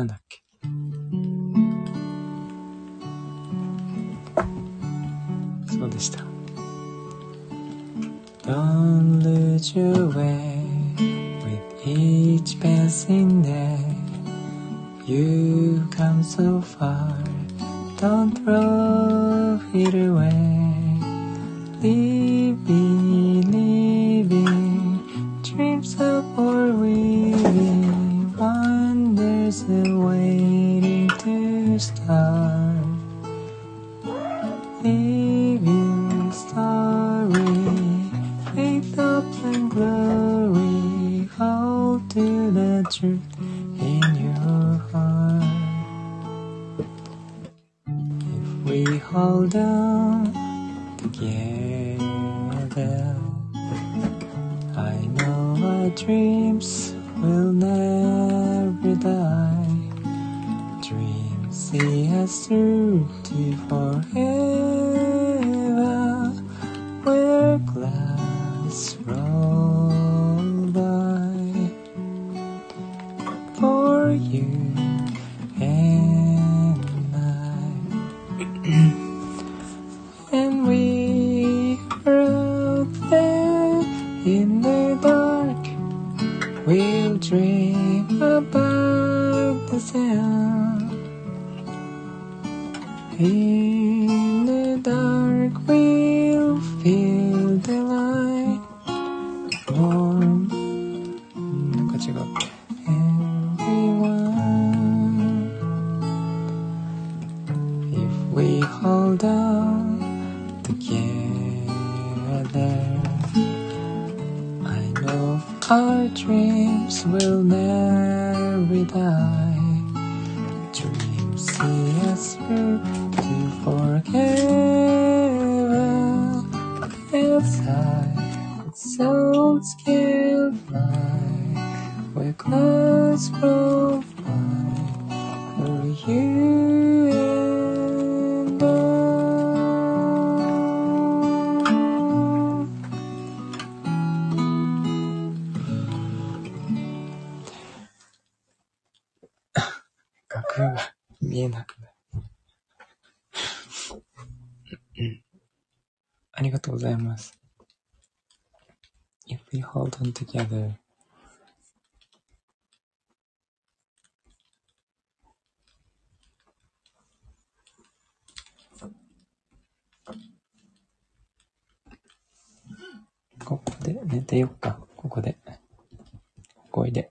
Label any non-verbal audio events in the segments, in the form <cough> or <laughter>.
なんだっけ。そうでした。Don't lose your way. 目が見えなくなる。うん。ありがとうございます。If we hold on together, ここで寝てよっか。ここで。こいで。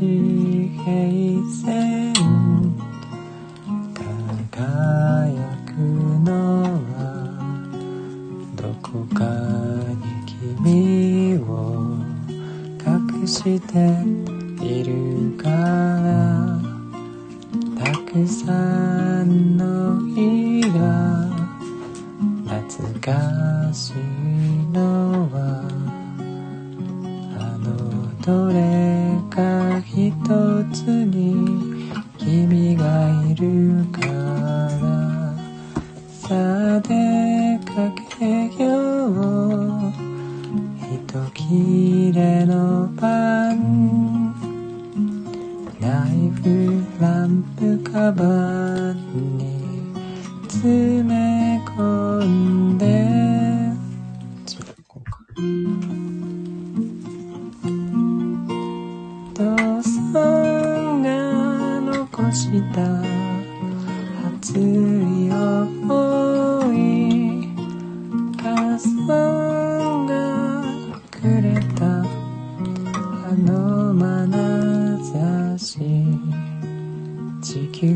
地平線輝くのはどこかに君を隠しているから地球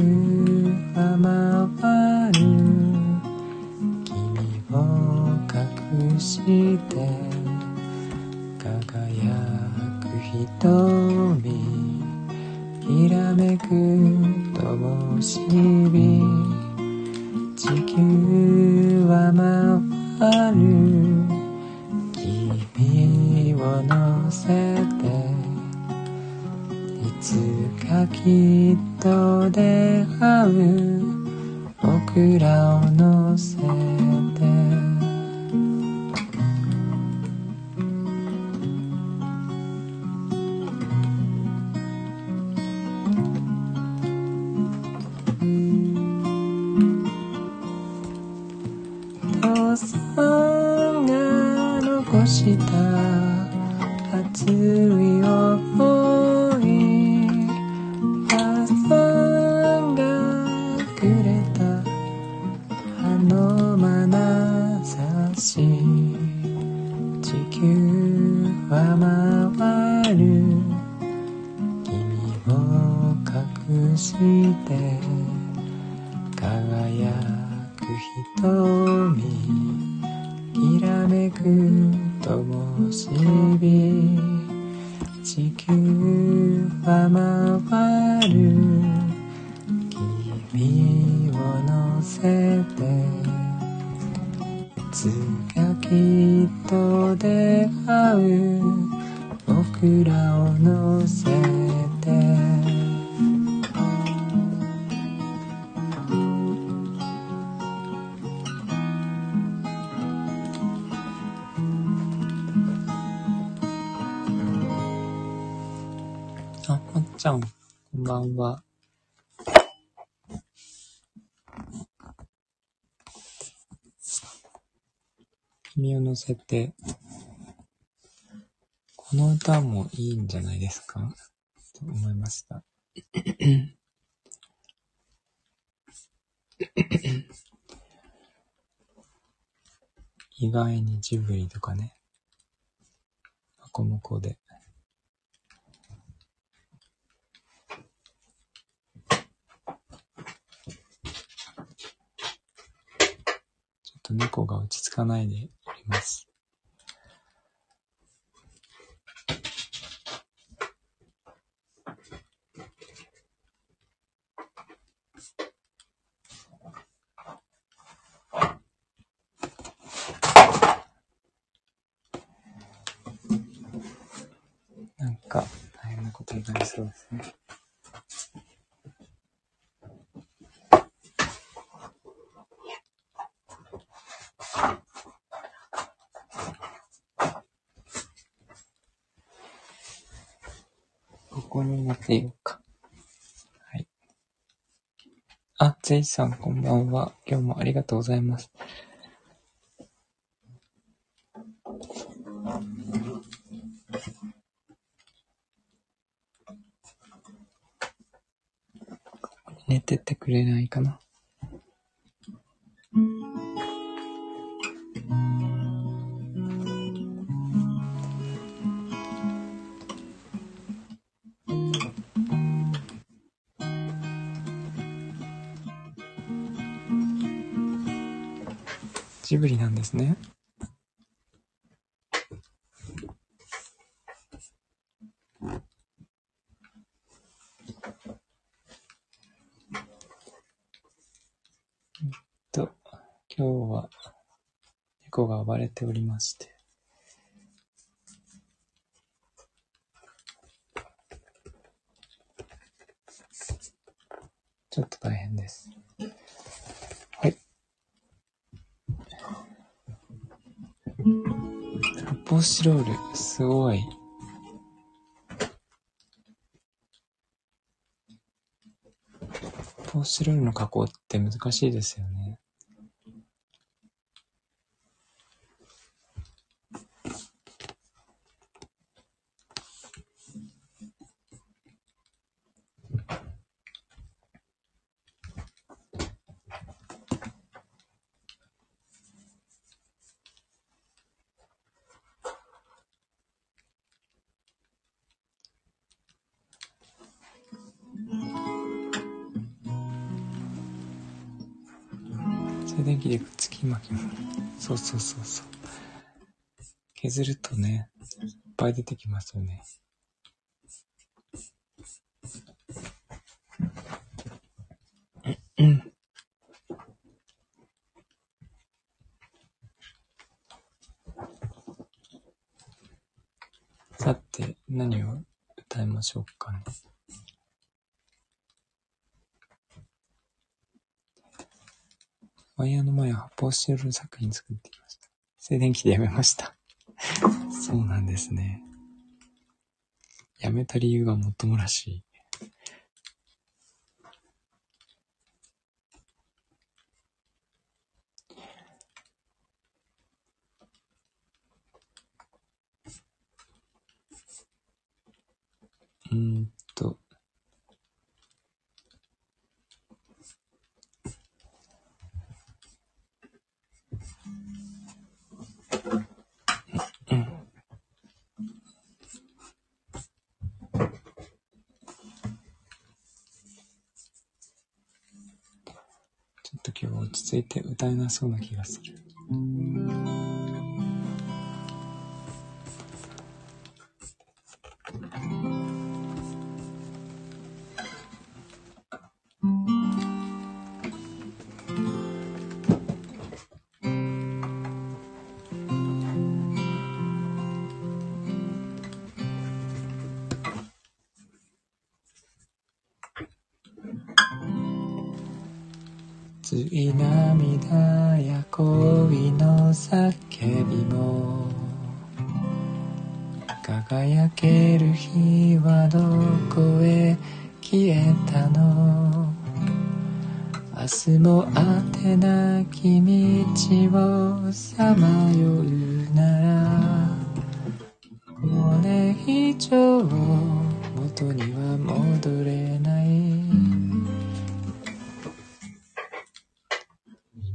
せて、この歌もいいんじゃないですか？と思いました。意外にジブリとかね、マコモコで。ちょっと猫が落ち着かないでます。なんか大変なことになりそうですね。てようか。はい。さんこんばんは。今日もありがとうございます。寝ててくれないかな。ておりまして。ちょっと大変です。はいポシロール、すごい。ポシロールの加工って難しいですよね。そうそうそうそう。削るとね、いっぱい出てきますよね。うん。さて、何を歌いましょうかね。ワイヤーの前を発泡スチロール作品作ってきました。静電気でやめました。<laughs> そうなんですね。やめた理由がもっともらしい。うーんと。うんちょっと今日は落ち着いなそうな気がする。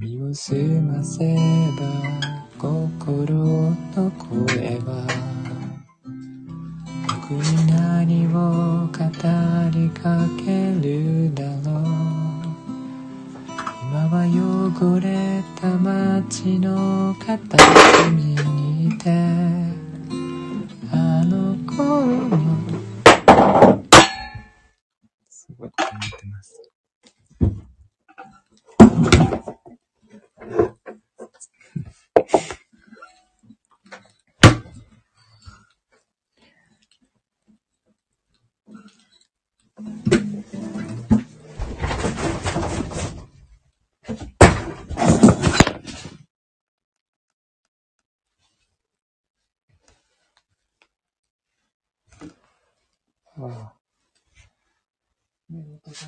耳を澄ませば心の声は。僕に何を語りかけるだろう。今は汚れた街の片隅にいて。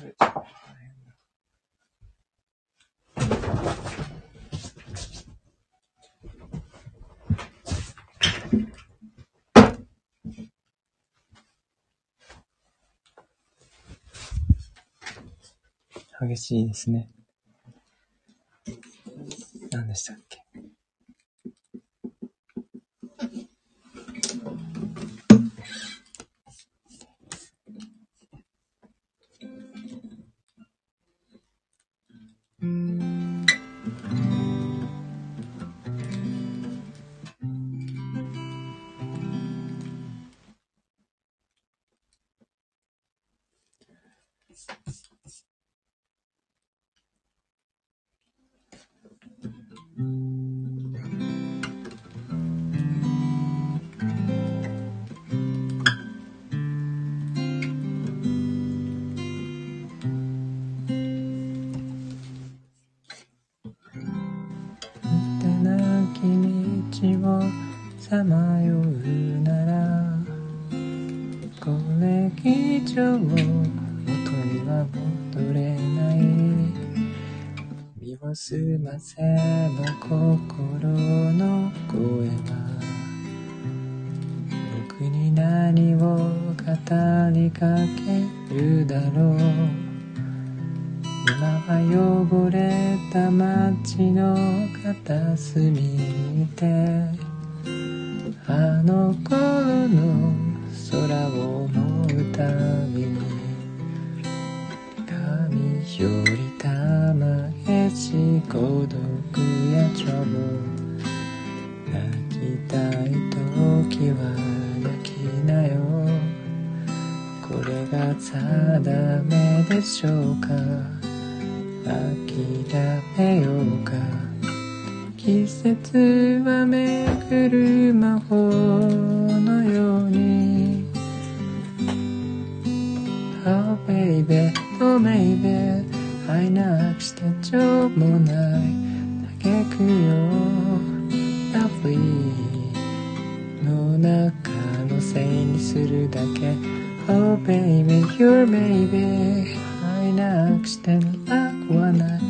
目落とされちゃう。大変だ。激しいですね。何でしたっけ？澄ませば心の声は僕に何を語りかけるだろう。今は汚れた街の片隅にてあの頃の空を思うたびに髪よりたまげし孤くや今日泣きたい時は泣きなよこれが定めでしょうか諦めようか季節はめくる魔法のように Oh baby, oh baby 愛なくして情もない嘆くよ Lovely の中のせいにするだけ Oh baby, you're baby 愛なくして楽はない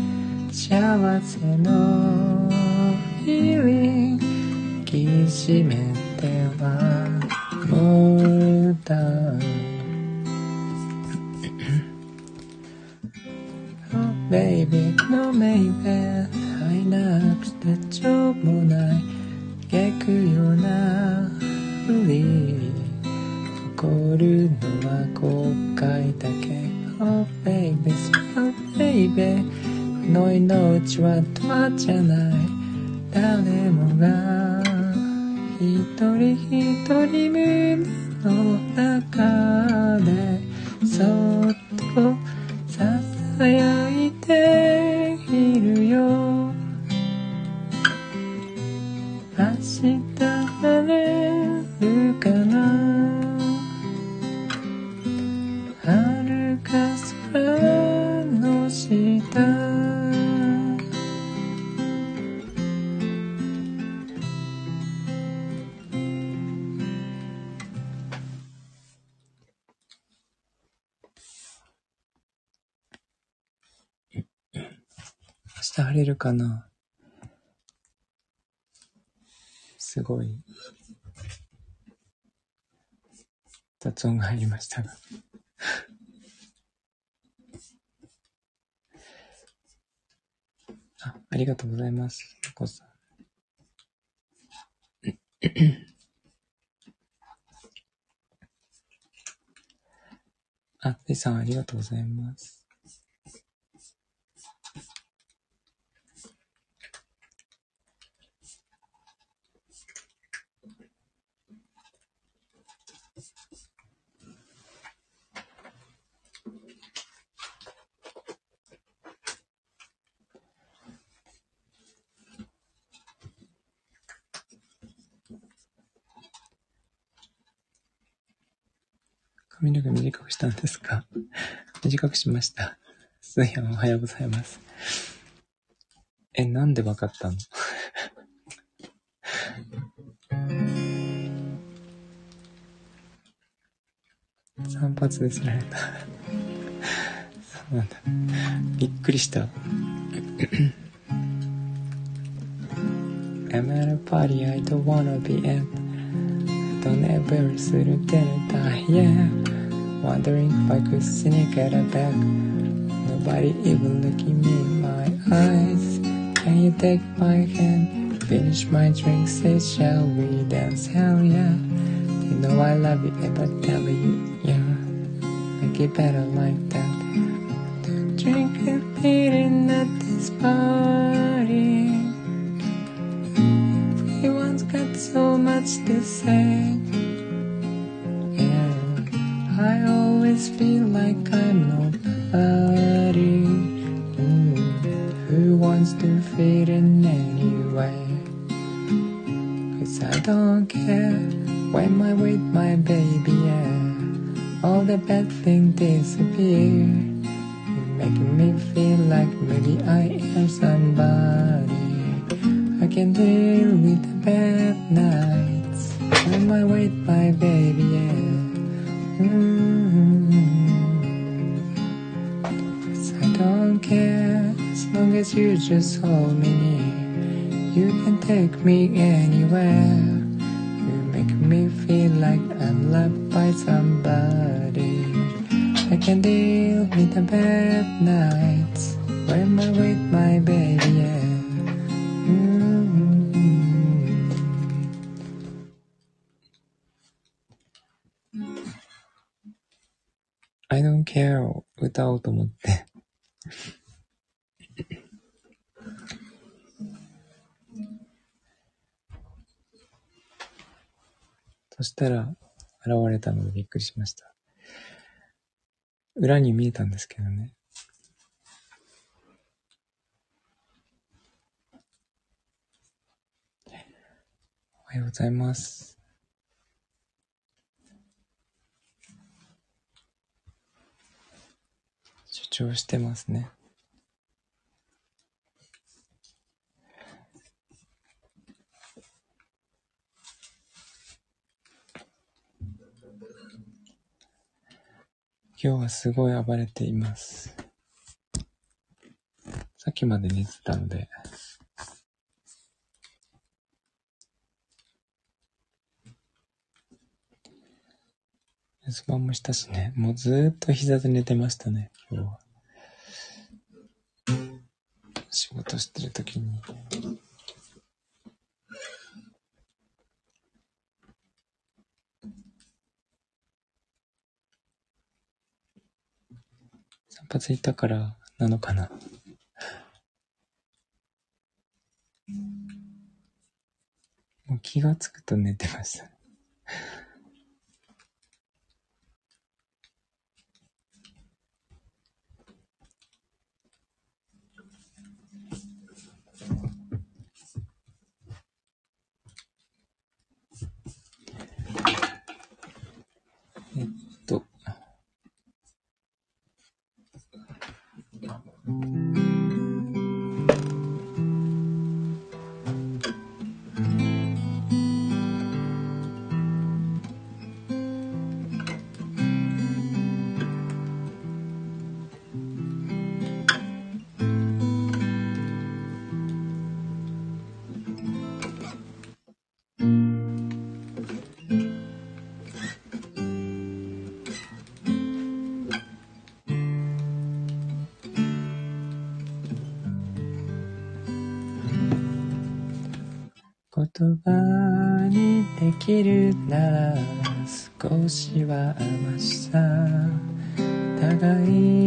幸せの feeling きしめてはもう歌う Oh baby, no maybe 愛なくしてちょうもない嘆くよなふり。残るのは後悔だけ。Oh baby, oh baby この命はドアじゃない。誰もが一人一人胸の中でそっとささやいているよ。日晴れるかな？遥か空の下。明日晴れるかな？すごい雑音が入りましたが。あ、ありがとうございます。お子さん。あ、レイさんありがとうございます。髪の毛短くしたんですか？短くしました。すいやん、おはようございます。え、なんでわかったの？散髪で釣られた。そうなんだ。びっくりした。I'm at a party I don't wanna be at. Don't ever sit dinner die, yeah. Wondering if I could sneak at a back. Nobody even looking me in my eyes. Can you take my hand? Finish my drink, say, shall we dance? Hell yeah. You know I love you, but tell you, yeah. Make it better like that. Drink and eating at this party. Everyone's got so much to say. Always feel like I'm nobody. Mm, who wants to fit in anyway? Cause I don't care when I'm with my baby, yeah. All the bad things disappear. You're making me feel like maybe I am somebody. I can deal with the bad nights when I'm with my baby, yeah. Mm-hmm. care as long as you just hold me near. You can take me anywhere. You make me feel like I'm loved by somebody. I can deal with the bad nights when I'm with my baby, yeah. Mm-hmm. 「I don't care」を歌おうと思って。 <laughs> そしたら、現れたのでびっくりしました。裏に見えたんですけどね。おはようございます。主張してますね。今日はすごい暴れています。さっきまで寝てたので、留守番もしたしね、もうずーっと膝で寝てましたね、今日は。仕事してるときに。発いたからなのかな。もう気がつくと寝てました。Mm-hmm. 葉にできるなら少しは甘しさ互い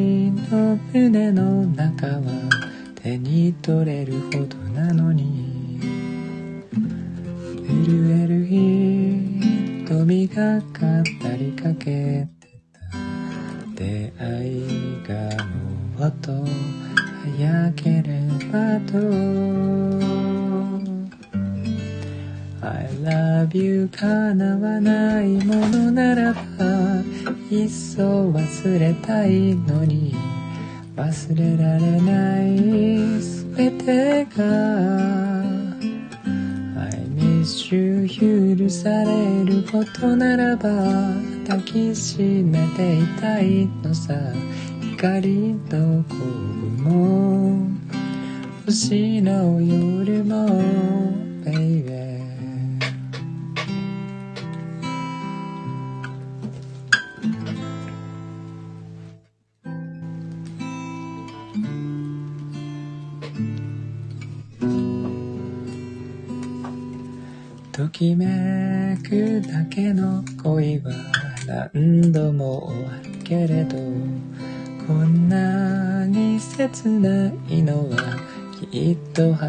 光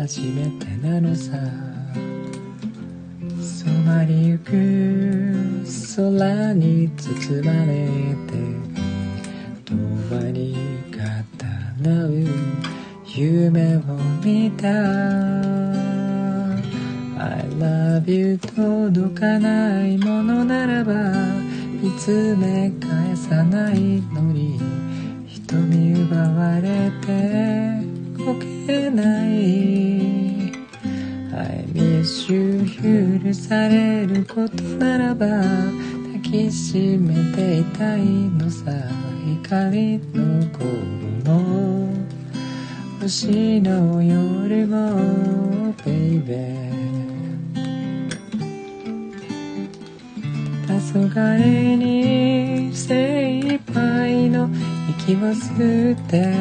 っとしめていたいのさ光の頃の星の夜も baby 黄昏に精一杯の息を吸って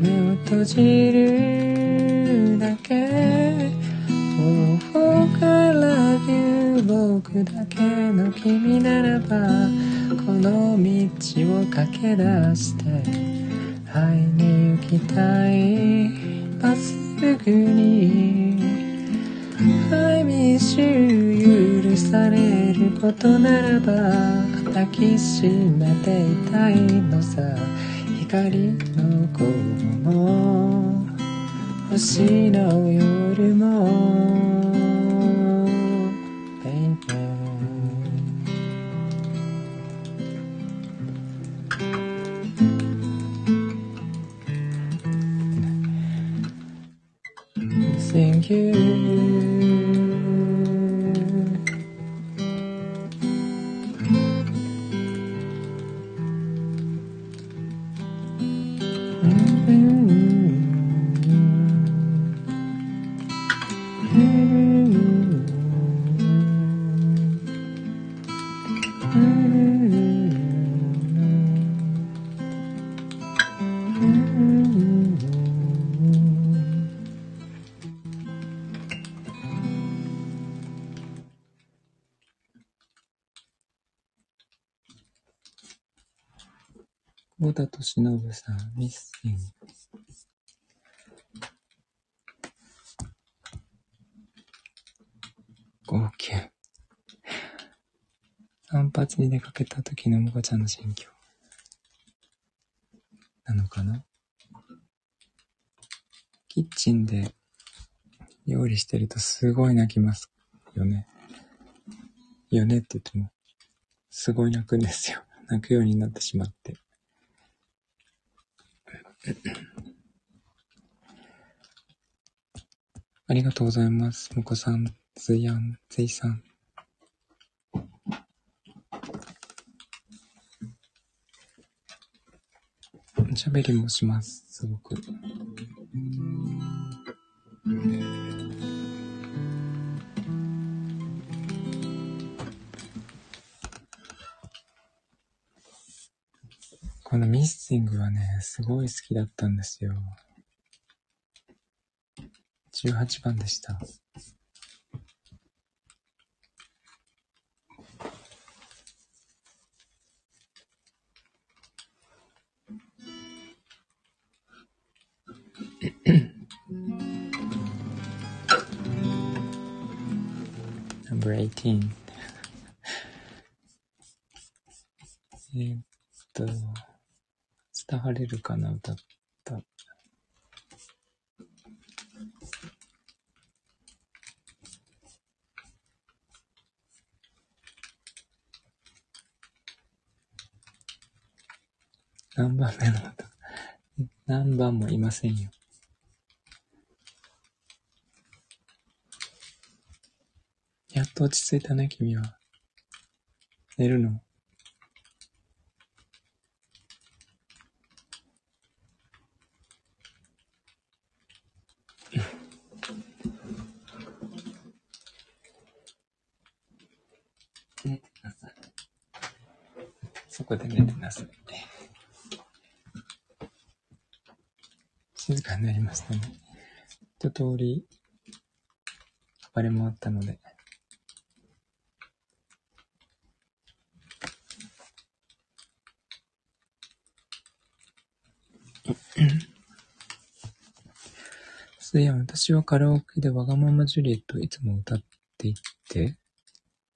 目を閉じるだけ。僕だけの君ならばこの道を駆け出して会いに行きたいまっすぐに。I miss you 許されることならば抱きしめていたいのさ。光の子も星の夜も you 久保田敏信さん、ミッシング。号泣。散髪に出かけた時のもこちゃんの心境。なのかな？キッチンで料理してるとすごい泣きますよね。よねって言っても、すごい泣くんですよ。<laughs> 泣くようになってしまって。ありがとうございます。もこさん、ずやん、ずいさん。おしゃべりもします、すごく。このミッシングはね、すごい好きだったんですよ。18番でした。Number 18. えっと、伝われるかな、歌った。何番目の歌？何番もいませんよ。やっと落ち着いたね、君は。寝るの寝てなさい。そこで寝てなさい。静かになりましたね。一通り暴れ回ったので。<coughs> そういや、私はカラオケでわがままジュリエットをいつも歌っていて、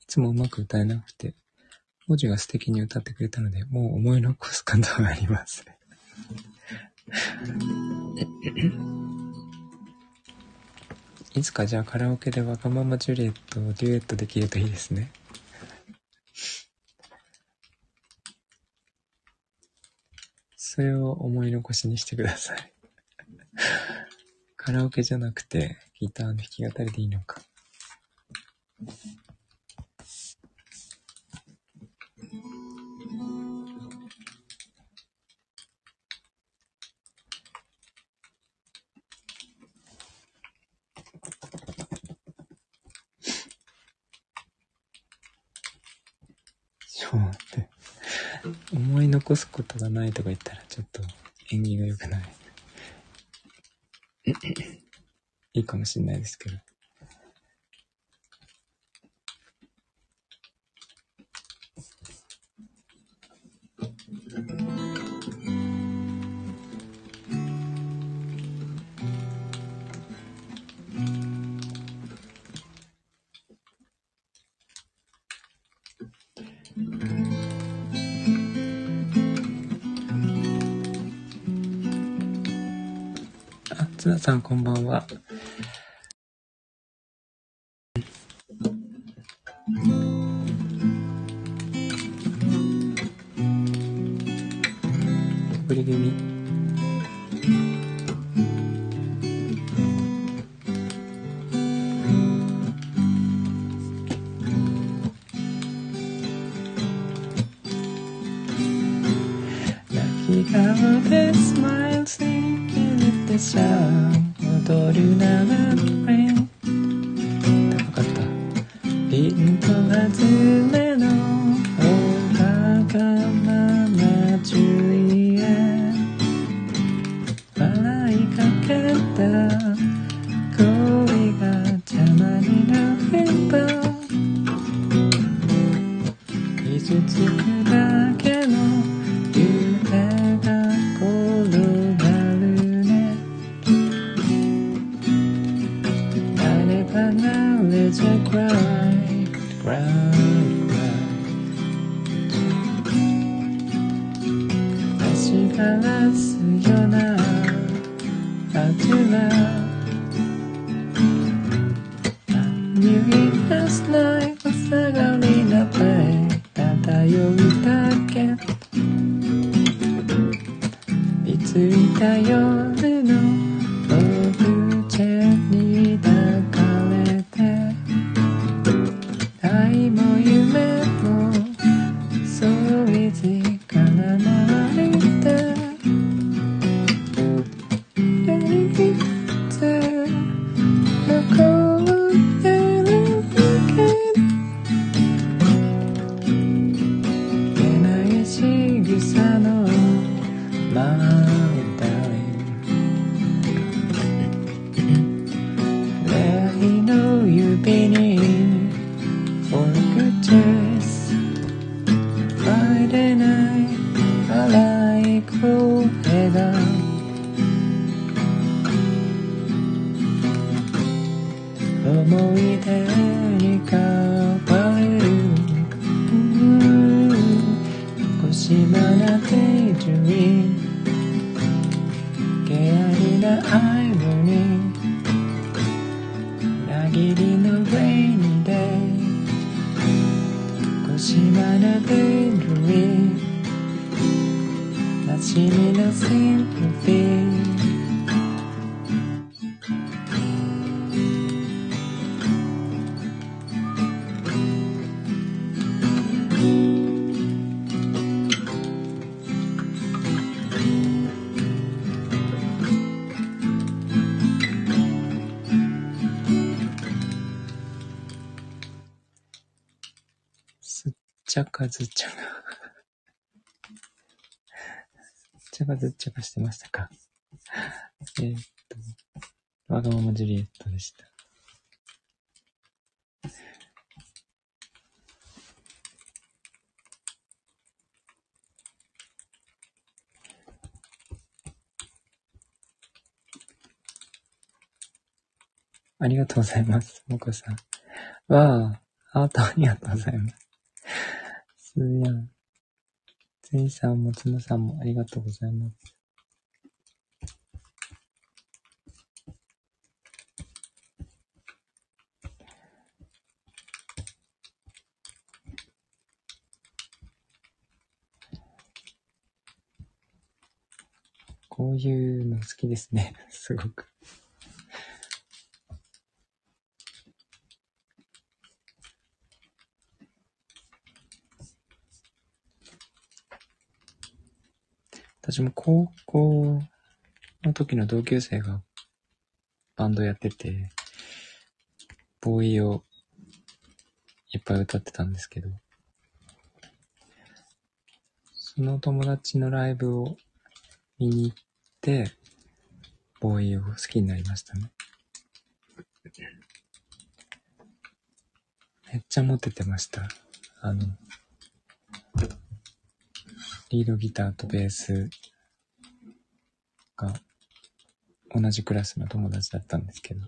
いつもうまく歌えなくて、文字が素敵に歌ってくれたので、もう思い残すことはありません。いつかじゃあカラオケでわがままジュリエットをデュエットできるといいですね。それを思い残しにしてください。カラオケじゃなくてギターの弾き語りでいいのか。残すことがないとか言ったらちょっと縁起が良くない。いいかもしれないですけど。こんばんは。ついた夜のすっちゃかずっちゃかしてましたか？えーっと、わがままジュリエットでした。ありがとうございます。もこさん。わあ、ハートありがとうございます。すやん。ついさんもつむさんもありがとうございます。こういうの好きですね。<laughs> すごく。私も高校の時の同級生がバンドやってて、ボーイをいっぱい歌ってたんですけど、その友達のライブを見に行って、ボーイを好きになりましたね。めっちゃモテてました。あの、リードギターとベースが同じクラスの友達だったんですけど、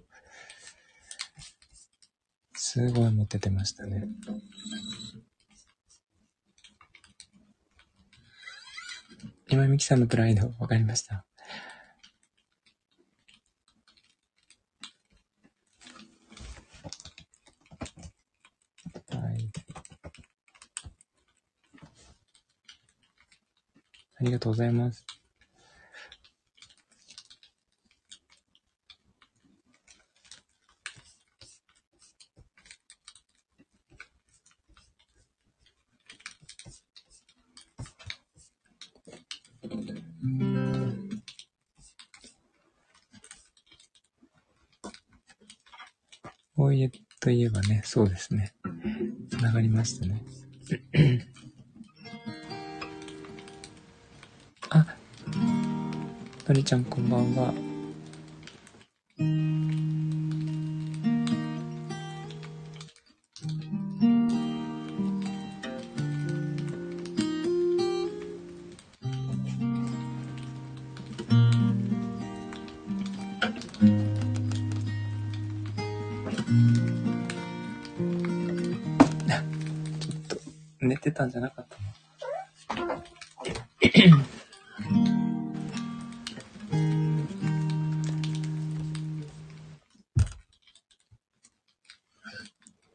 すごいモテてましたね。今みきさんのプライド、わかりました？りがとうございます。おいえといえばね、そうですね。つながりましたね。のりちゃんこんばんは。<laughs> 寝てたんじゃな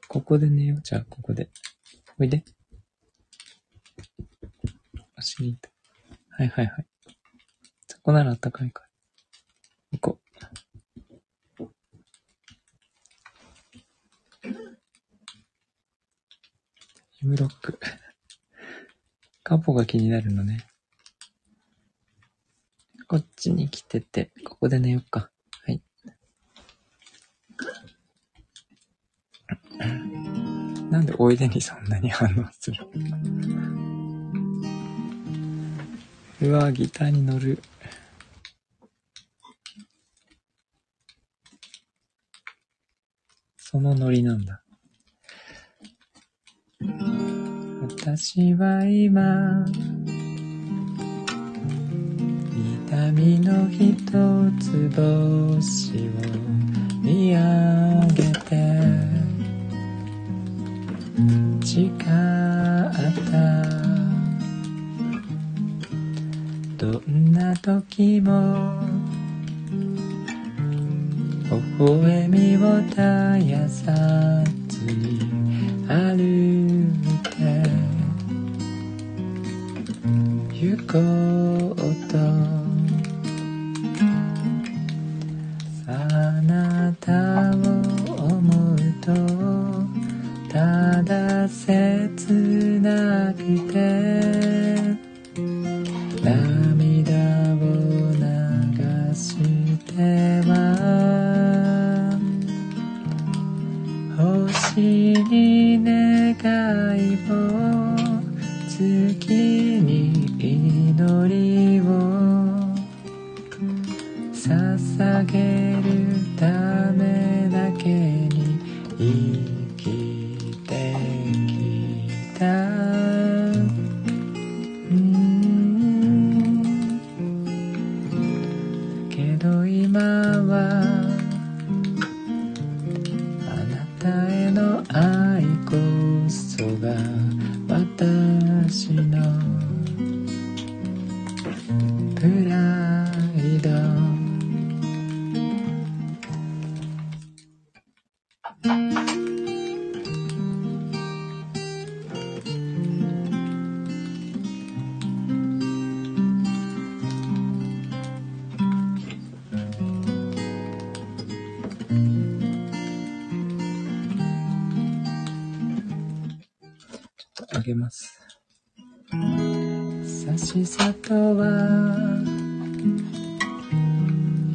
ここで寝よう。じゃあ、ここで。おいで。お尻と。はいはいはい。そこならあったかいから。行こう。ユーロック。カポが気になるのね。こっちに来てて、ここで寝よっか。おいでにそんなに反応するうわ、ギターに乗る。そのノリなんだ。私は今痛みの一つ星を見上げて誓った。どんな時も微笑みを絶やさずに歩いて行こう。げます。しさとは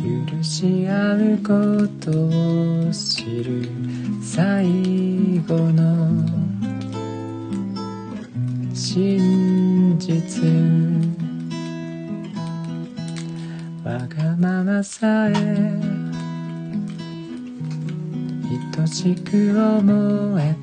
許し合うことを知る最後の真実わがままさえ愛しく思え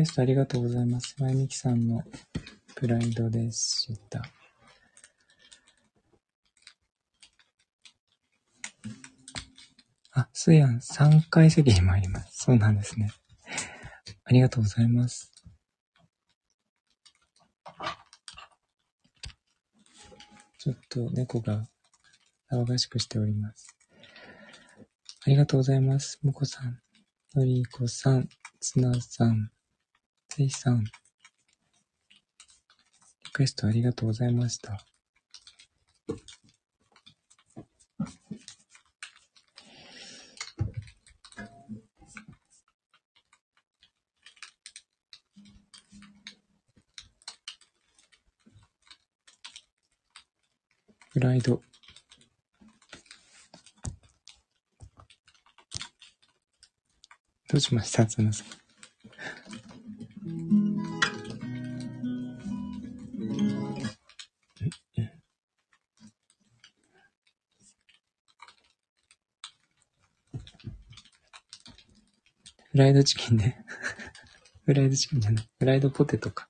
エストありがとうございます。まゆみきさんのプライドでした。あ、すやん、3階席に参ります。そうなんですね。ありがとうございます。ちょっと猫が騒がしくしております。ありがとうございます。もこさん、のりこさん、つなさん、ついさん。リクエストありがとうございました。プライド。どうしました？つなさん。ライドチキンね。<laughs> フライドチキンじゃない。フライドポテトか。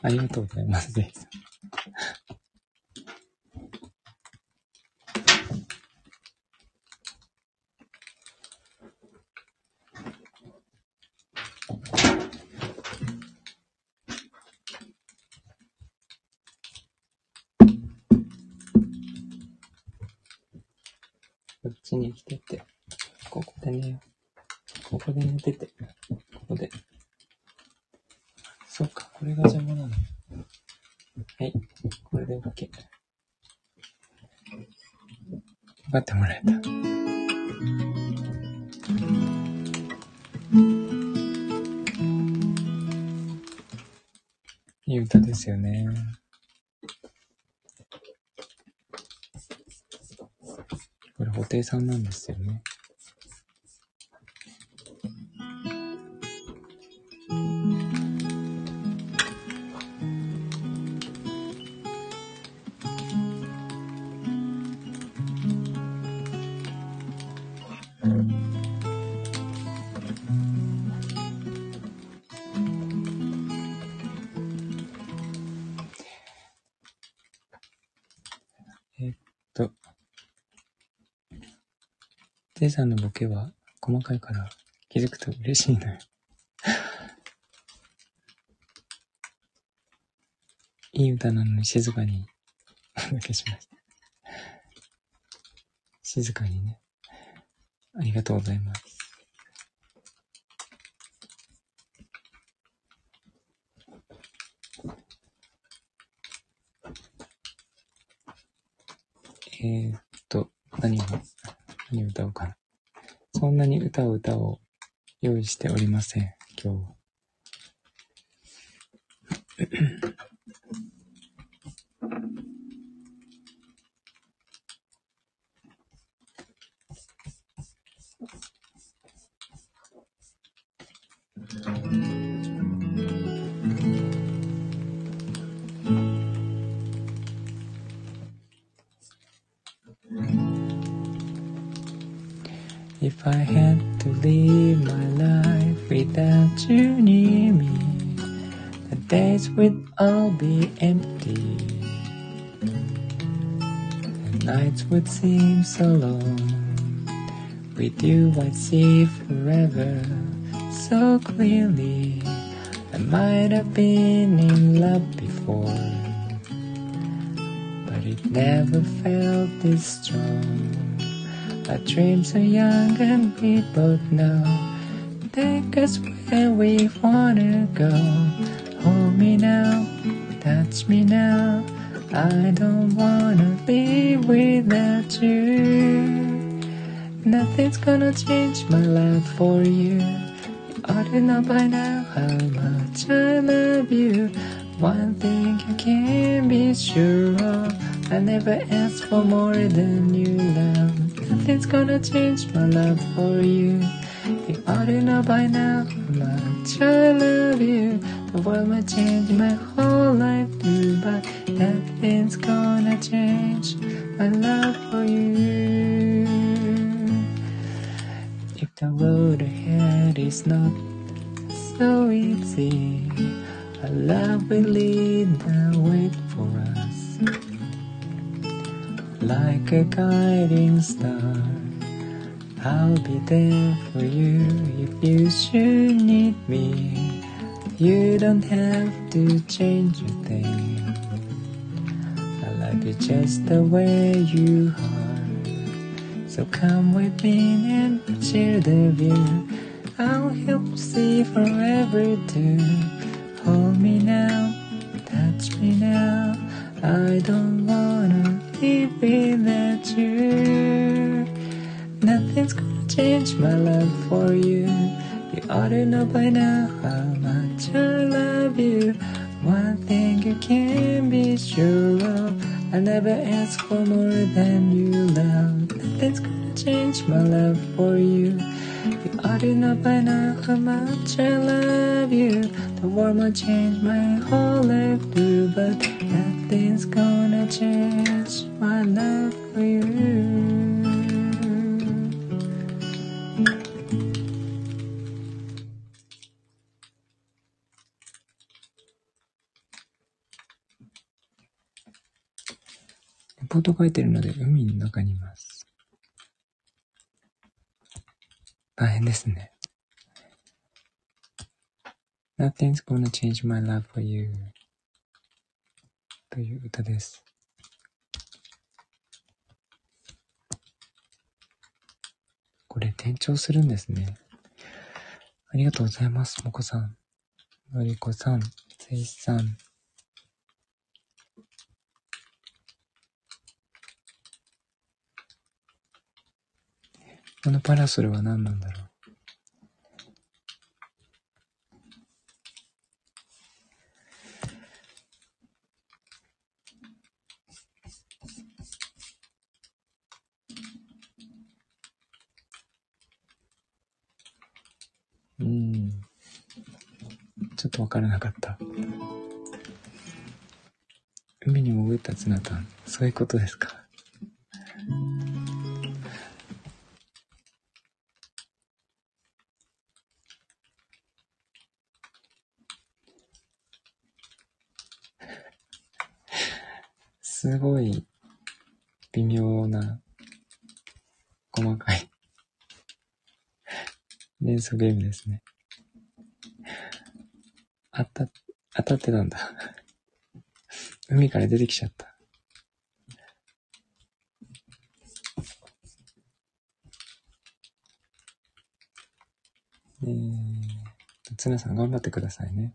ありがとうございます。ぜひ。こっですよね。これ、布袋さんなんですよね。さんのボケは細かいから気づくと嬉しいのよ。<laughs> いい歌なのに静かにお受けしました。<laughs> 静かにね。ありがとうございます。えー、っと、何を、何を歌おうかな。そんなに歌う歌を用意しておりません、今日は。Seem so long With you I see forever so clearly. I might have been in love before, but it never felt this strong. Our dreams are young and we both know. Take us where we wanna go. Hold me now, touch me now. I don't wanna without you. Nothing's gonna change my love for you. You ought to know by now how much I love you. One thing you can be sure of. I never ask for more than you love. Nothing's gonna change my love for you. You ought to know by now how much I love you. The world might change my whole life too, but nothing's gonna change my love for you. If the road ahead is not so easy, our love will lead the way for us like a guiding star. I'll be there for you if you should need me. You don't have to change a thing. I love you just the way you are. So come with me and share the view. I'll help see forever too. Hold me now, touch me now. I don't wanna live without you. Nothing's gonna change my love for you. You ought to know by now how much I love you. One thing you can be sure of. I never ask for more than you love. Nothing's gonna change my love for you. You to know by now how much I love you. The world might change my whole life too, but nothing's gonna change my love for you. ポート書いてるので海の中にいます。大変ですね。Nothing's gonna change my love for you という歌です。これ転調するんですね。ありがとうございます、もこさん。のりこさん、せいさん。このパラソルは何なんだろう。うん。ちょっとわからなかった。海に潜ったツナタン。そういうことですか。すごい微妙な細かいゲームですね。当た、当たってたんだ。<laughs> 海から出てきちゃった。えー、ツナさん頑張ってくださいね。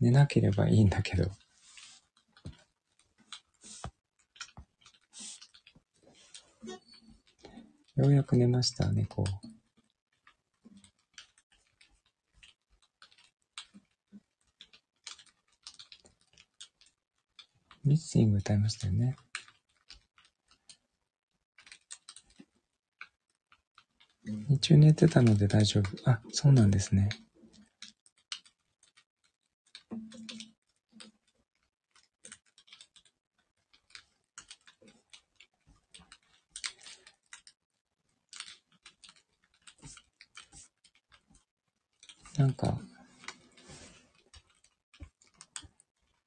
寝なければいいんだけど。ようやく寝ました、猫。ミッシング歌いましたよね。日中寝てたので大丈夫。あ、そうなんですね。なんか、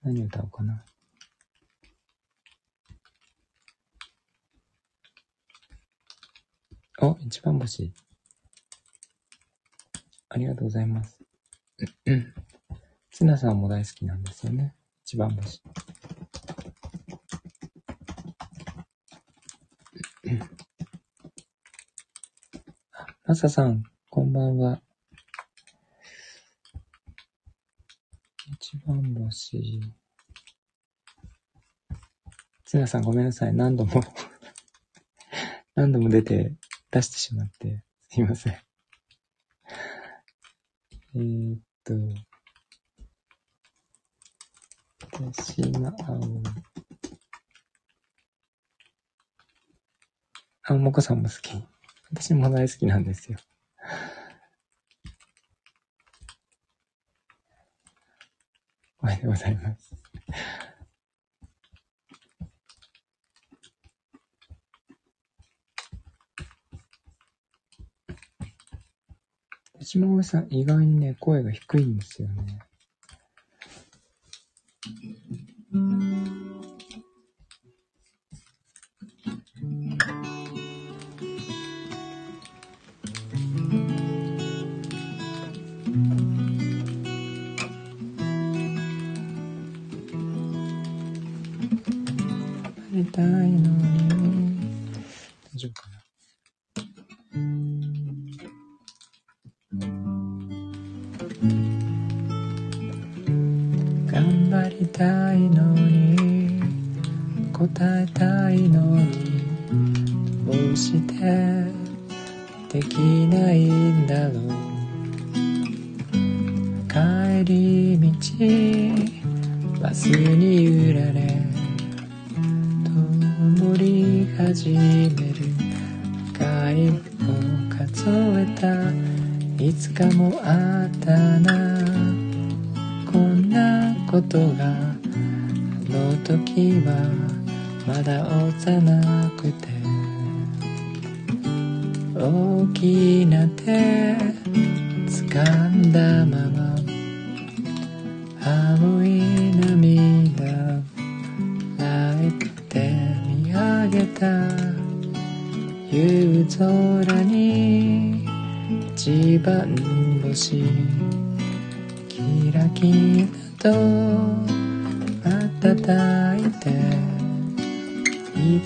何歌おうかな。お、一番星。ありがとうございます。ツナさんも大好きなんですよね。一番星。マサさん、こんばんは。一番星。ツナさんごめんなさい。何度も何度も出て、出してしまって、すいません。えー、っと、手島青。あ、もこさんも好き。私も大好きなんですよ。おはようございます。手島葵さん、意外にね、声が低いんですよね。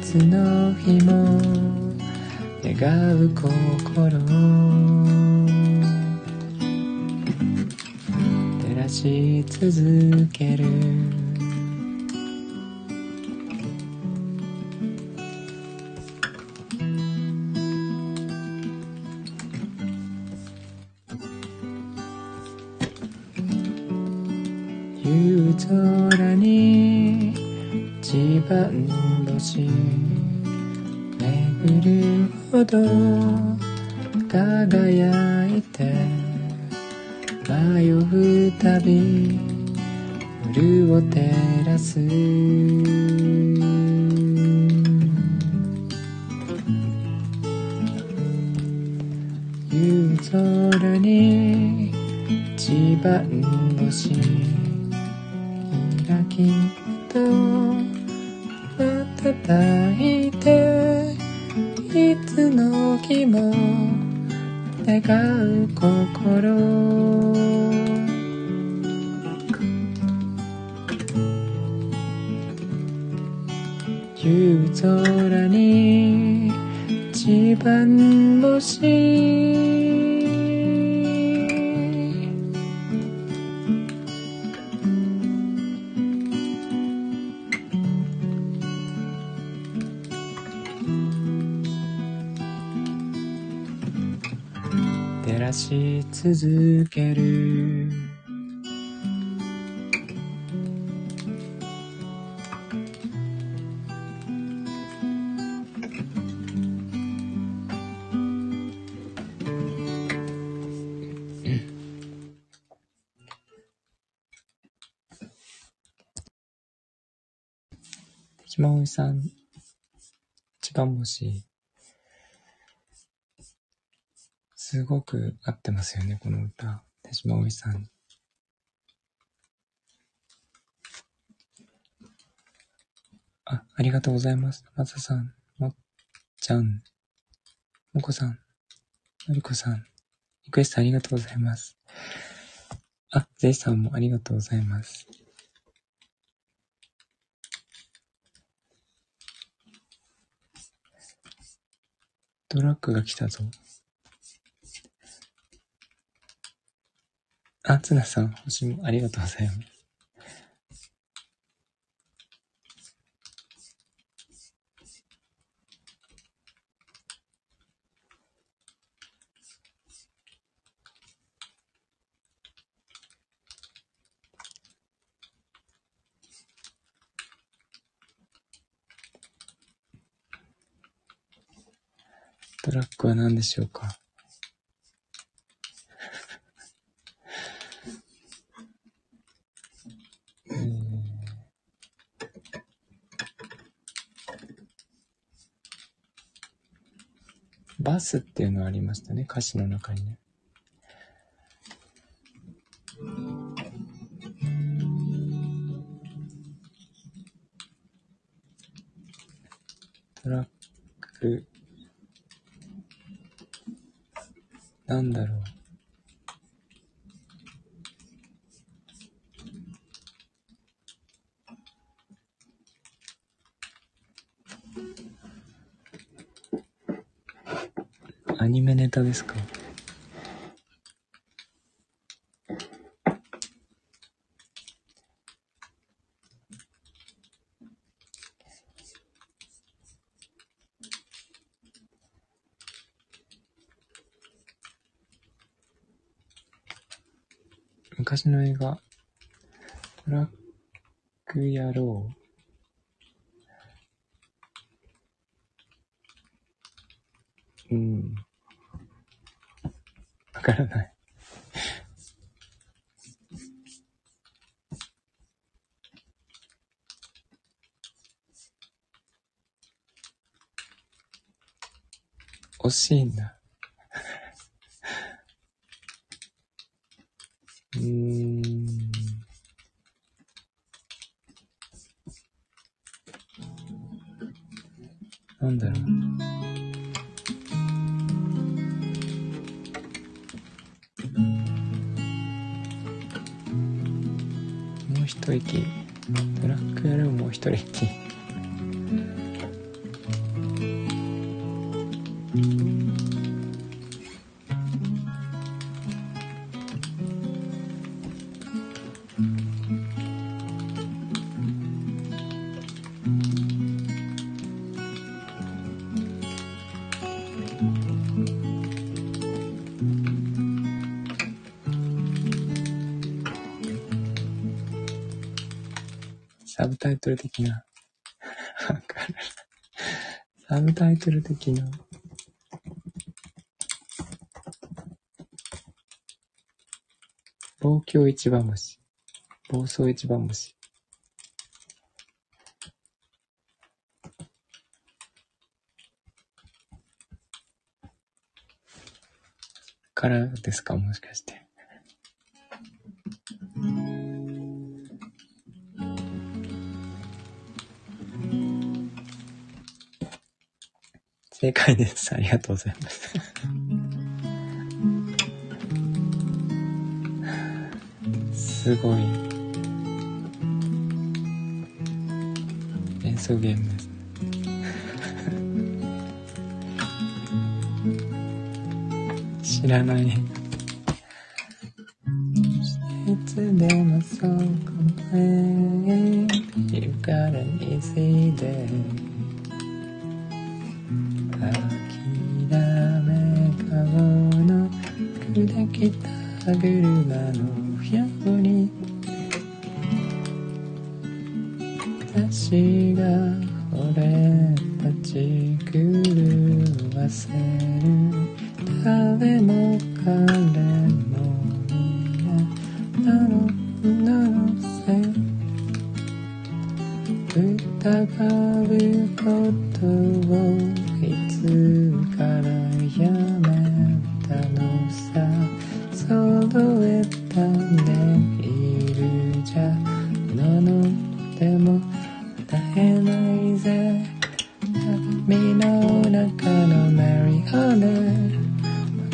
つの日も願う心照らし続ける。る一番星すごく合ってますよね、この歌。手島葵さん。あ、ありがとうございます。まささん、もっちゃん、もこさん、のりこさん、リクエストありがとうございます。あ、ゼイさんもありがとうございます。トラックが来たぞ。あ、つなさん、星もありがとうございます。は何でしょうか？<laughs> バスっていうのありましたね、歌詞の中にね。トラックなんだろう。アニメネタですか？昔の映画、トラック野郎。うん。わからない。惜しいんだ。一息。ブラックやるもう一息。タイトル的な。サブタイトル的な。暴挙一番星。暴走一番星。からですか？もしかして。解です。ありがとうございます。すごい。演奏ゲームです。知らない。いつでもそこ耐えない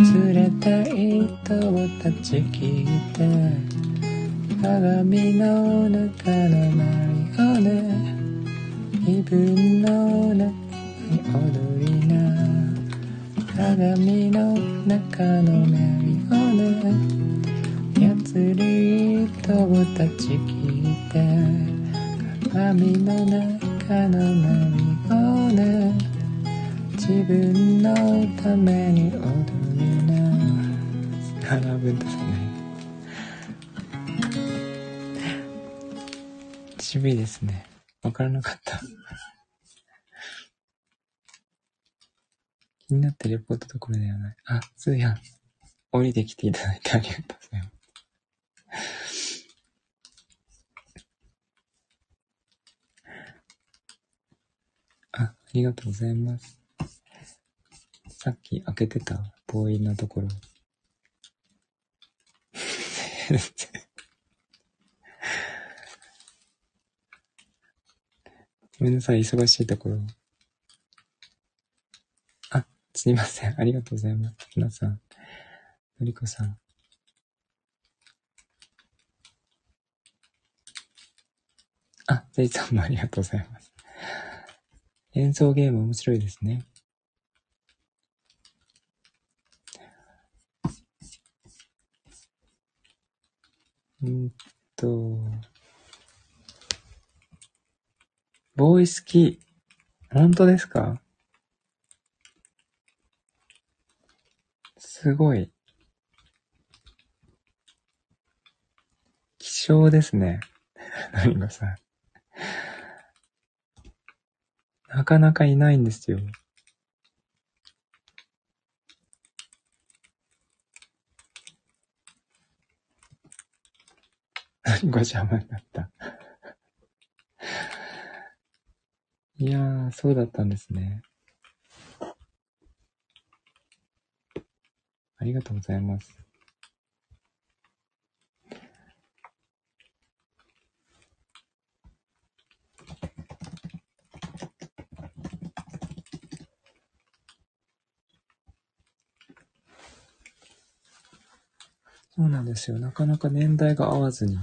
ぜ波の中のメリーね忘れた糸を断ち切って鏡の中のマリオネ気分の中に踊りな。鏡の中のメリオネ操り糸を断ち切って鏡の中のメリオネ。自分のために踊りな並ぶん <laughs> ですね渋いですねわからなかった気になってレポートところではない。あ、そうや。降りてきていただいてありがとうございます。あ、ありがとうございます。さっき開けてたボーイのところ。ごめんなさい、忙しいところ。あ、すいません。ありがとうございます。皆さん。のりこさん。あ、ゼイさんもありがとうございます。演奏ゲーム面白いですね。うんと、ボーイ好き。本当ですか？すごい。希少ですね。のりこさ。なかなかいないんですよ。のりこ邪魔になった。いやー、そうだったんですね。ありがとうございます。そうなんですよ。なかなか年代が合わずに、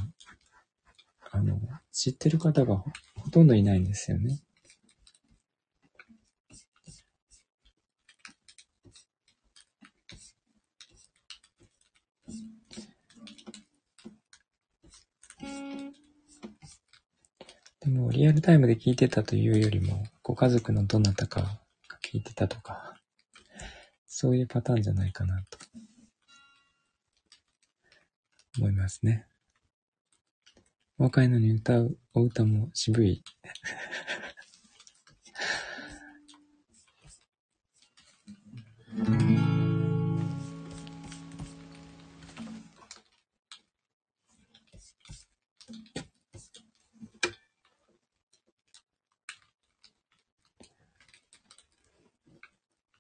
知ってる方がほとんどいないんですよね。でも、リアルタイムで聞いてたというよりも、ご家族のどなたかが聞いてたとか、そういうパターンじゃないかなと思いますね。若いのに歌うお歌も渋い。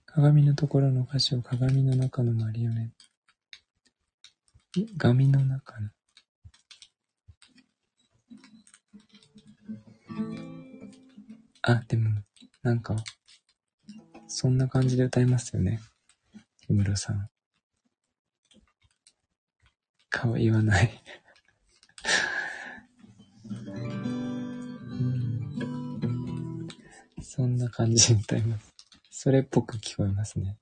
鏡のところの歌詞を鏡の中のマリオネット。鏡の中の？あ、でも、なんか、そんな感じで歌いますよね。木村さん。顔言わない。そんな感じで歌います。それっぽく聞こえますね。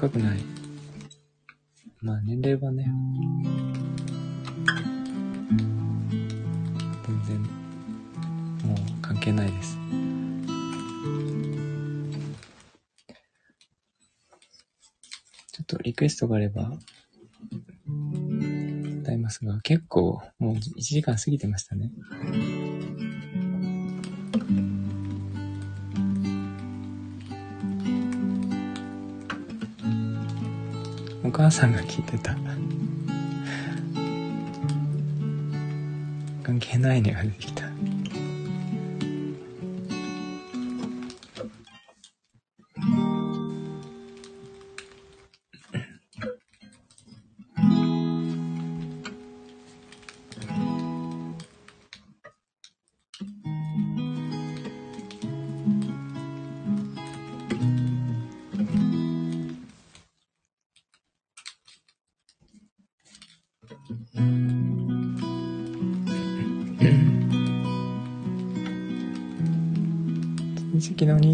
若くない。まあ年齢はね、全然、もう関係ないです。ちょっとリクエストがあれば、歌いますが、結構もう1時間過ぎてましたね。お母さんが聞いてた。関係ないねが出てきた。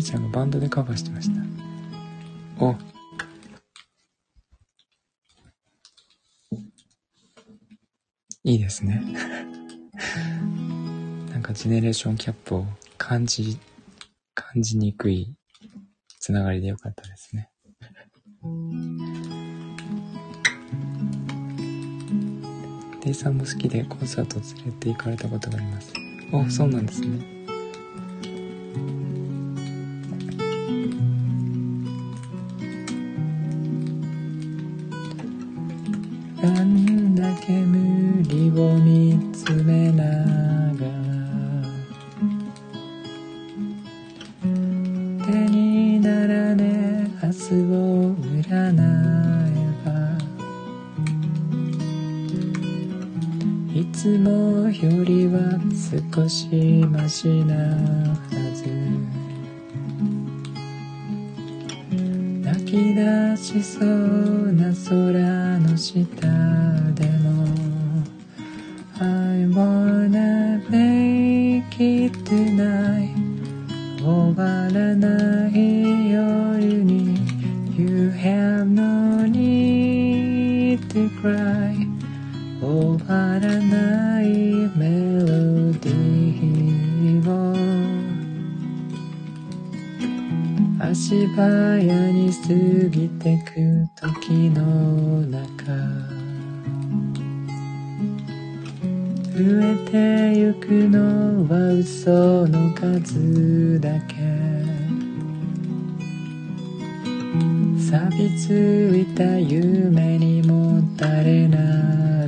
ちゃんがバンドでカバーしてました。おいいですね。<laughs> なんかジェネレーションキャップを感じ、感じにくいつながりでよかったですね。デイさんも好きでコンサート連れて行かれたことがあります。お、そうなんですね。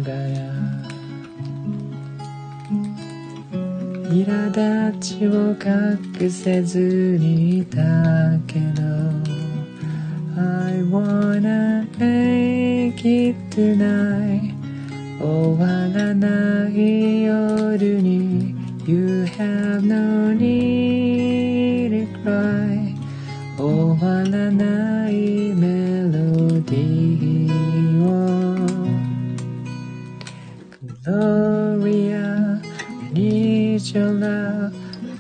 がら苛立ちを隠せずにいたけど I wanna make it tonight 終わらない夜に You have no need to cry 終わらない夜に Gloria need your love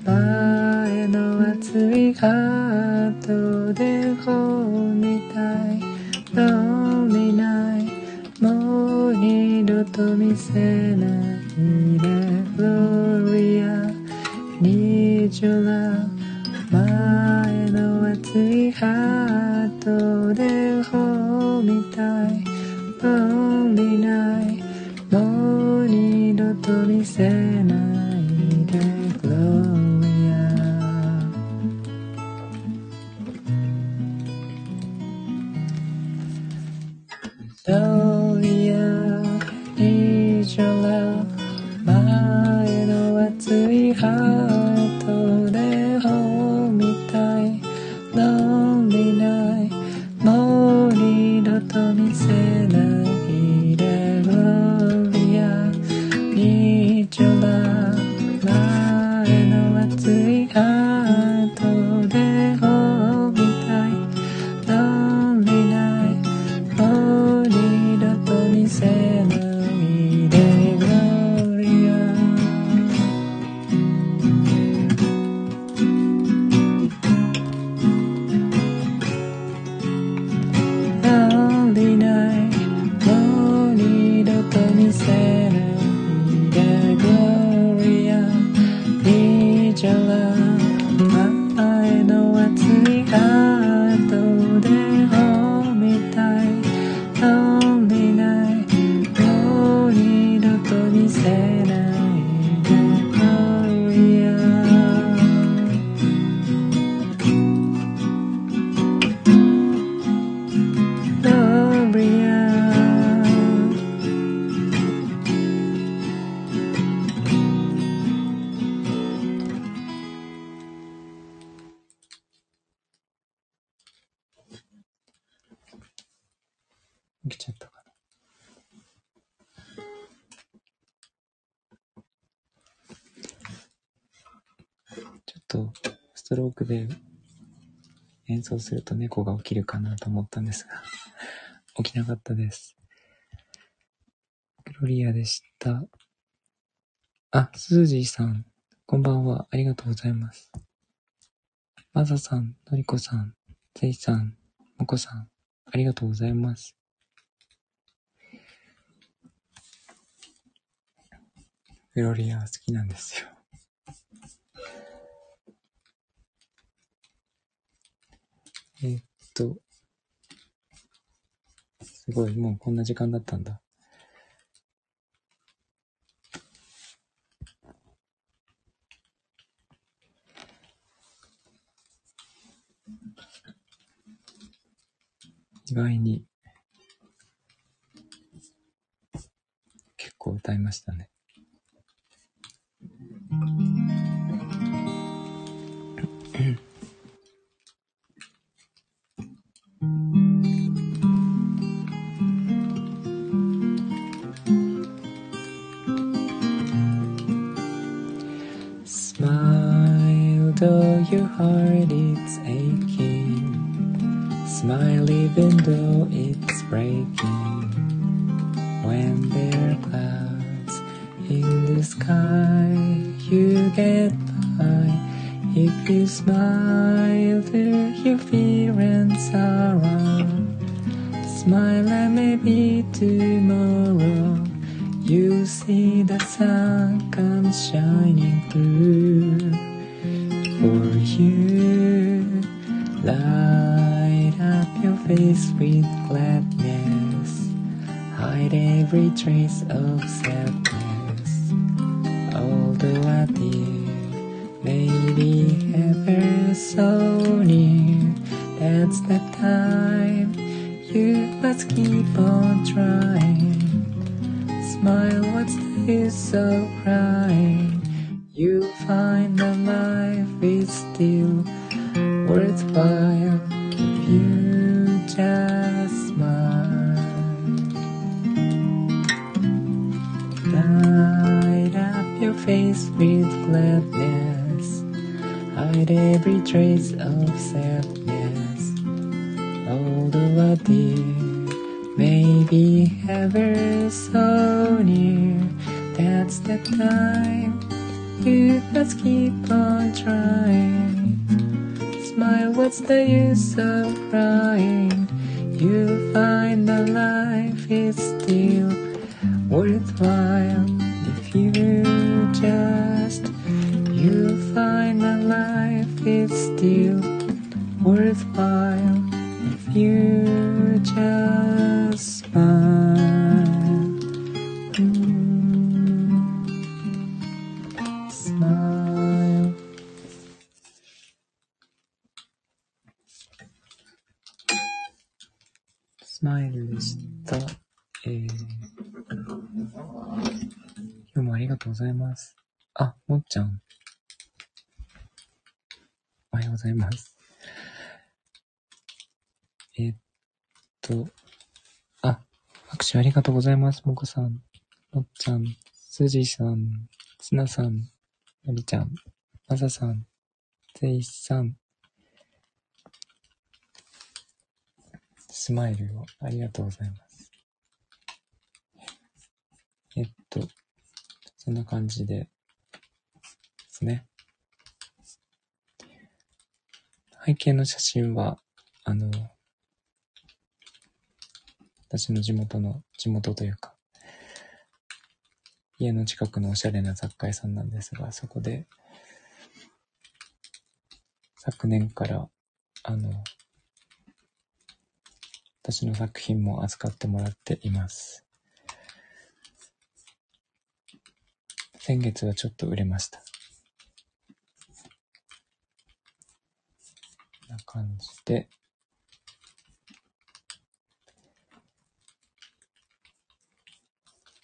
前の熱いハートで本みたい Lonely night もう二度と見せないで Gloria need your love 前の熱いハートとスロークで演奏すると猫が起きるかなと思ったんですが起きなかったですグロリアでしたあスージーさんこんばんはありがとうございますまささん、のりこさん、ぜいさん、もこさん、ありがとうございます。フロリア好きなんですよ。と、すごい、もうこんな時間だったんだ。意外に結構歌いましたね。Though your heart it's aching. Smile even though it's breaking. When there are clouds in the sky You get by. If you smile through your fear and sorrow. Smile and maybe tomorrow You see the sun come shining through you. Light up your face with gladness. Hide every trace of sadness. Although a tear may be ever so near, that's the time you must keep on trying smile, what's the use of crying? You'll find the life every trace of sadness. Although a dear Maybe ever so near, that's the time you must keep on trying. Smile, what's the use of ちゃん。おはようございます。えー、っと、あ、拍手ありがとうございます。もこさん、もっちゃん、すじさん、つなさん、のりちゃん、まささん、ぜいさん、スマイルをありがとうございます。えっと、そんな感じでですね。背景の写真は、あの、私の地元の、地元というか、家の近くのおしゃれな雑貨屋さんなんですが、そこで、昨年から、あの、私の作品も扱ってもらっています。先月はちょっと売れました。こんな感じで、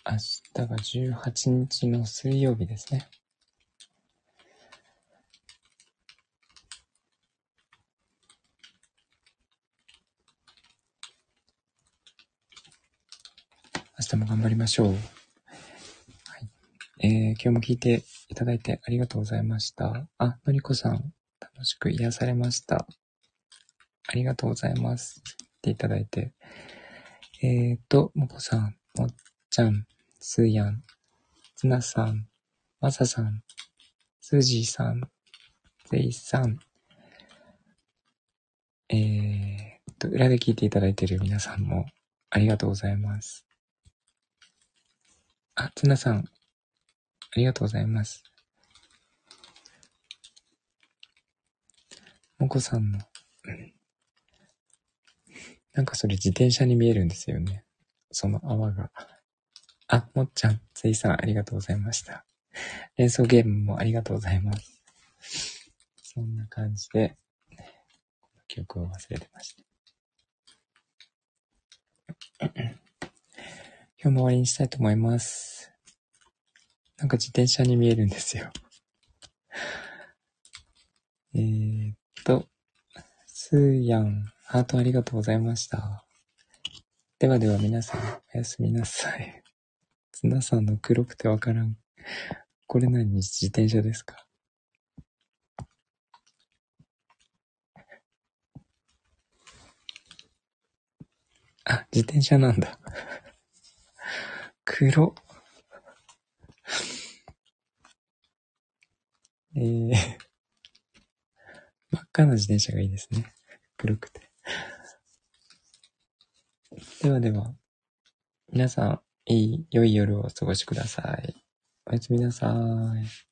明日が18日の水曜日ですね。明日も頑張りましょう。はい。えー、今日も聞いていただいてありがとうございました。あ、のりこさん、楽しく癒されました。ありがとうございます。っていただいて。えーと、もこさん、もっちゃん、すーやん、つなさん、まささん、すじーさん、ぜいさん、えー、と、裏で聞いていただいている皆さんもありがとうございます。あ、ツナさん、ありがとうございます。もこさんの、なんかそれ自転車に見えるんですよね。その泡が。あ、もっちゃん、ついさん、ありがとうございました。連想ゲームもありがとうございます。そんな感じで、この曲を忘れてました。<coughs> 今日も終わりにしたいと思います。なんか自転車に見えるんですよ。えーっと、すーやん、ハートありがとうございました。ではでは皆さん、おやすみなさい。ツナさんの黒くてわからん。これ何自転車ですか？あ、自転車なんだ。黒。えー、真っ赤な自転車がいいですね。黒くて。ではでは、皆さん、いい、良い夜をお過ごしください。おやすみなさい。